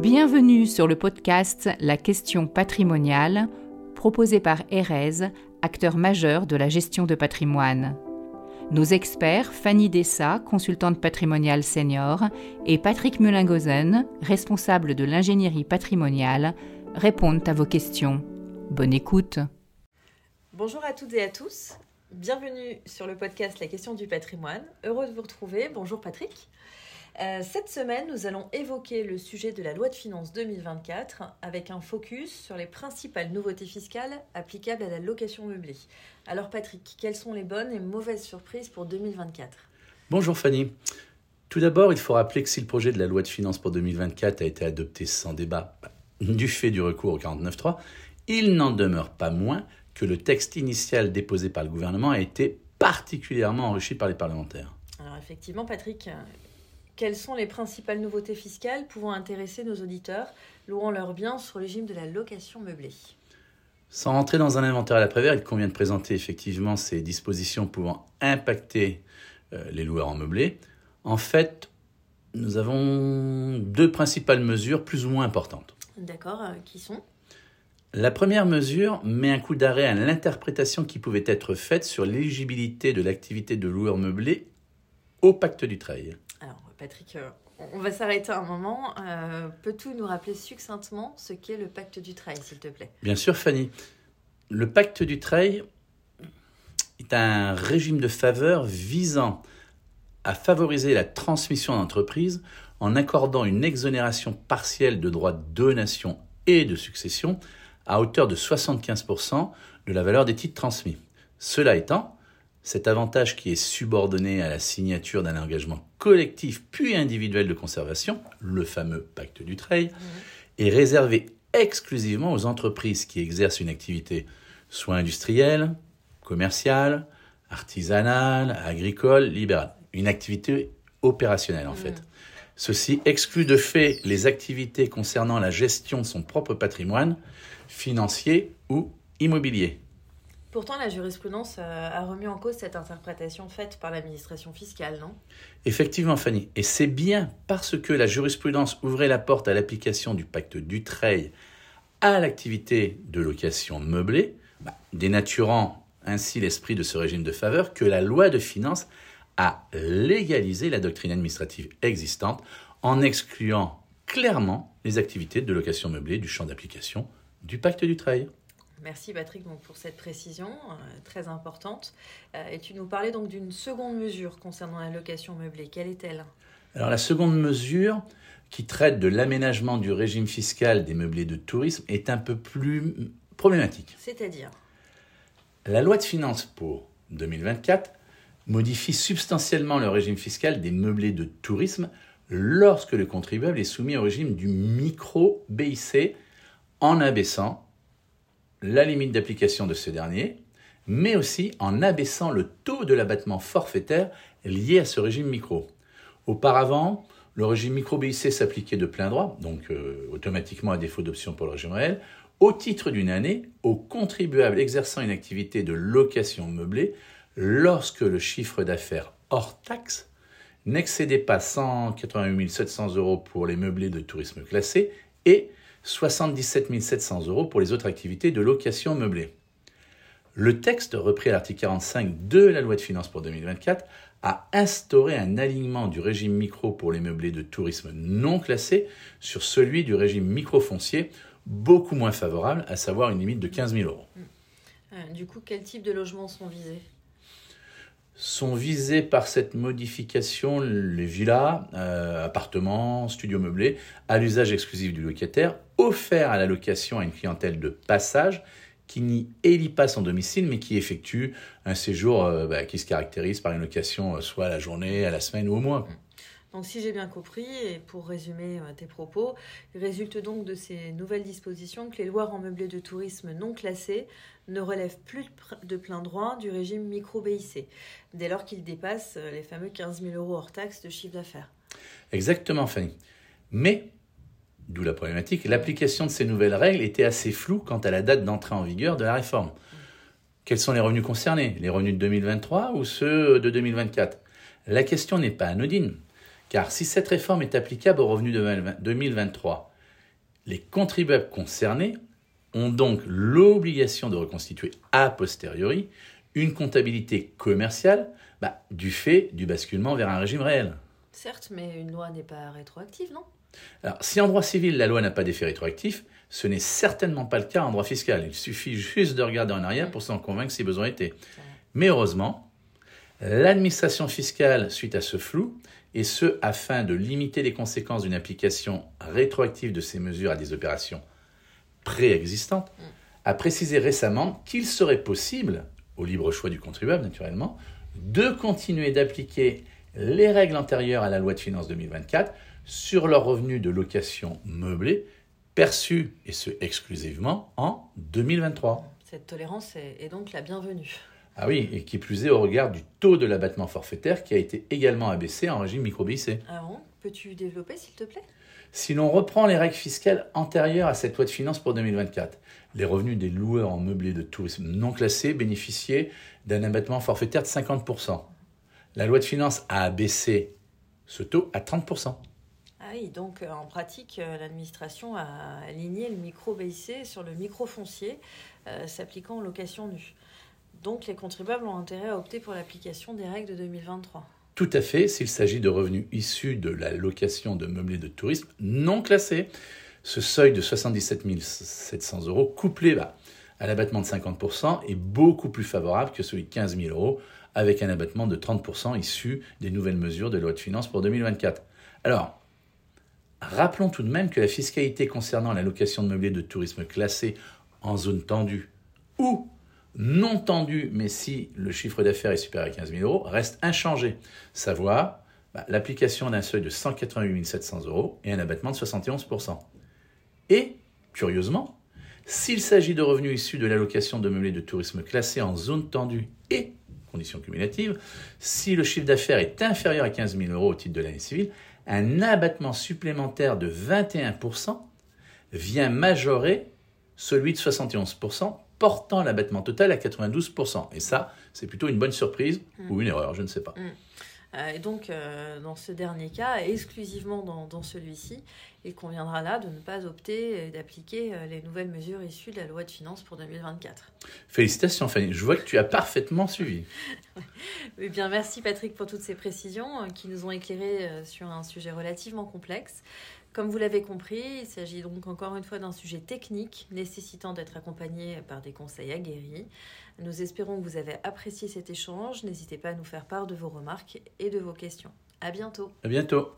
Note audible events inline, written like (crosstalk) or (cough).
Bienvenue sur le podcast La question patrimoniale, proposé par Erez, acteur majeur de la gestion de patrimoine. Nos experts, Fanny Dessa, consultante patrimoniale senior, et Patrick Mulingozen, responsable de l'ingénierie patrimoniale, répondent à vos questions. Bonne écoute. Bonjour à toutes et à tous. Bienvenue sur le podcast La question du patrimoine. Heureux de vous retrouver. Bonjour Patrick. Euh, cette semaine, nous allons évoquer le sujet de la loi de finances 2024 avec un focus sur les principales nouveautés fiscales applicables à la location meublée. Alors Patrick, quelles sont les bonnes et mauvaises surprises pour 2024 Bonjour Fanny. Tout d'abord, il faut rappeler que si le projet de la loi de finances pour 2024 a été adopté sans débat bah, du fait du recours au 49.3, il n'en demeure pas moins que le texte initial déposé par le gouvernement a été particulièrement enrichi par les parlementaires. Alors effectivement, Patrick, quelles sont les principales nouveautés fiscales pouvant intéresser nos auditeurs louant leurs biens sur le régime de la location meublée? Sans rentrer dans un inventaire à l'après-vert, il convient de présenter effectivement ces dispositions pouvant impacter euh, les loueurs en meublé. En fait, nous avons deux principales mesures plus ou moins importantes. D'accord, euh, qui sont? La première mesure met un coup d'arrêt à l'interprétation qui pouvait être faite sur l'éligibilité de l'activité de loueur meublé au pacte du trail. Patrick, euh, on va s'arrêter un moment. Euh, peux-tu nous rappeler succinctement ce qu'est le pacte du trail, s'il te plaît? Bien sûr, Fanny. Le pacte du trail est un régime de faveur visant à favoriser la transmission d'entreprise en accordant une exonération partielle de droits de donation et de succession à hauteur de 75% de la valeur des titres transmis. Cela étant, cet avantage qui est subordonné à la signature d'un engagement collectif puis individuel de conservation, le fameux pacte du trail, mmh. est réservé exclusivement aux entreprises qui exercent une activité soit industrielle, commerciale, artisanale, agricole, libérale. Une activité opérationnelle en mmh. fait. Ceci exclut de fait les activités concernant la gestion de son propre patrimoine, financier ou immobilier. Pourtant, la jurisprudence euh, a remis en cause cette interprétation faite par l'administration fiscale, non? Effectivement, Fanny. Et c'est bien parce que la jurisprudence ouvrait la porte à l'application du pacte Dutreil à l'activité de location meublée, bah, dénaturant ainsi l'esprit de ce régime de faveur, que la loi de finances à légaliser la doctrine administrative existante en excluant clairement les activités de location meublée du champ d'application du pacte du trail. Merci Patrick pour cette précision euh, très importante. Euh, et tu nous parlais donc d'une seconde mesure concernant la location meublée. Quelle est-elle? Alors la seconde mesure qui traite de l'aménagement du régime fiscal des meublés de tourisme est un peu plus problématique. C'est-à-dire? La loi de finances pour 2024 modifie substantiellement le régime fiscal des meublés de tourisme lorsque le contribuable est soumis au régime du micro-BIC en abaissant la limite d'application de ce dernier, mais aussi en abaissant le taux de l'abattement forfaitaire lié à ce régime micro. Auparavant, le régime micro-BIC s'appliquait de plein droit, donc euh, automatiquement à défaut d'option pour le régime réel, au titre d'une année aux contribuables exerçant une activité de location meublée lorsque le chiffre d'affaires hors taxe n'excédait pas 188 700 euros pour les meublés de tourisme classés et 77 700 euros pour les autres activités de location meublée. Le texte, repris à l'article 45 de la loi de finances pour 2024, a instauré un alignement du régime micro pour les meublés de tourisme non classés sur celui du régime micro-foncier, beaucoup moins favorable, à savoir une limite de 15 000 euros. Euh, du coup, quel type de logements sont visés? Sont visés par cette modification les villas, euh, appartements, studios meublés, à l'usage exclusif du locataire, offerts à la location à une clientèle de passage qui n'y élit pas son domicile, mais qui effectue un séjour euh, bah, qui se caractérise par une location euh, soit à la journée, à la semaine ou au mois. Donc si j'ai bien compris, et pour résumer tes propos, il résulte donc de ces nouvelles dispositions que les lois en meublé de tourisme non classés ne relève plus de plein droit du régime micro-BIC, dès lors qu'il dépasse euh, les fameux 15 000 euros hors taxe de chiffre d'affaires. Exactement, Fanny. Mais, d'où la problématique, l'application de ces nouvelles règles était assez floue quant à la date d'entrée en vigueur de la réforme. Quels sont les revenus concernés? Les revenus de 2023 ou ceux de 2024 La question n'est pas anodine, car si cette réforme est applicable aux revenus de 2023, Les contribuables concernés ont donc l'obligation de reconstituer a posteriori une comptabilité commerciale bah, du fait du basculement vers un régime réel. Certes, mais une loi n'est pas rétroactive, non? Alors, si en droit civil, la loi n'a pas d'effet rétroactif, ce n'est certainement pas le cas en droit fiscal. Il suffit juste de regarder en arrière pour s'en convaincre si besoin était. Mais heureusement, l'administration fiscale, suite à ce flou, et ce afin de limiter les conséquences d'une application rétroactive de ces mesures à des opérations préexistantes, a précisé récemment qu'il serait possible, au libre choix du contribuable naturellement, de continuer d'appliquer les règles antérieures à la loi de finances 2024 sur leurs revenus de location meublée perçus, et ce exclusivement, en 2023. Cette tolérance est, donc la bienvenue. Ah oui, et qui plus est au regard du taux de l'abattement forfaitaire qui a été également abaissé en régime micro BIC. Ah bon? Peux-tu développer s'il te plaît? Si l'on reprend les règles fiscales antérieures à cette loi de finances pour 2024, les revenus des loueurs en meublé de tourisme non classés bénéficiaient d'un abattement forfaitaire de 50%. La loi de finances a abaissé ce taux à 30%. Ah oui, donc euh, en pratique, euh, l'administration a aligné le micro BIC sur le micro foncier euh, s'appliquant aux locations nues. Donc les contribuables ont intérêt à opter pour l'application des règles de 2023. Tout à fait, s'il s'agit de revenus issus de la location de meublés de tourisme non classés. Ce seuil de 77 700 euros, couplé à l'abattement de 50%, est beaucoup plus favorable que celui de 15 000 euros, avec un abattement de 30% issu des nouvelles mesures de loi de finances pour 2024. Alors, rappelons tout de même que la fiscalité concernant la location de meublés de tourisme classés en zone tendue ou non tendue, mais si le chiffre d'affaires est supérieur à 15 000 euros, reste inchangée. Savoir bah, l'application d'un seuil de 188 700 euros et un abattement de 71%. Et, curieusement, s'il s'agit de revenus issus de l'allocation de meublés de tourisme classés en zone tendue et conditions cumulatives, si le chiffre d'affaires est inférieur à 15 000 euros au titre de l'année civile, un abattement supplémentaire de 21% vient majorer celui de 71%, portant l'abattement total à 92%. Et ça, c'est plutôt une bonne surprise ou mm. une erreur, je ne sais pas. Mm. Euh, et donc, euh, dans ce dernier cas, exclusivement dans, celui-ci, il conviendra là de ne pas opter et d'appliquer euh, les nouvelles mesures issues de la loi de finances pour 2024. Félicitations Fanny, je vois que tu as parfaitement suivi. (laughs) eh bien, merci Patrick pour toutes ces précisions qui nous ont éclairé sur un sujet relativement complexe. Comme vous l'avez compris, il s'agit donc encore une fois d'un sujet technique nécessitant d'être accompagné par des conseils aguerris. Nous espérons que vous avez apprécié cet échange. N'hésitez pas à nous faire part de vos remarques et de vos questions. À bientôt. À bientôt.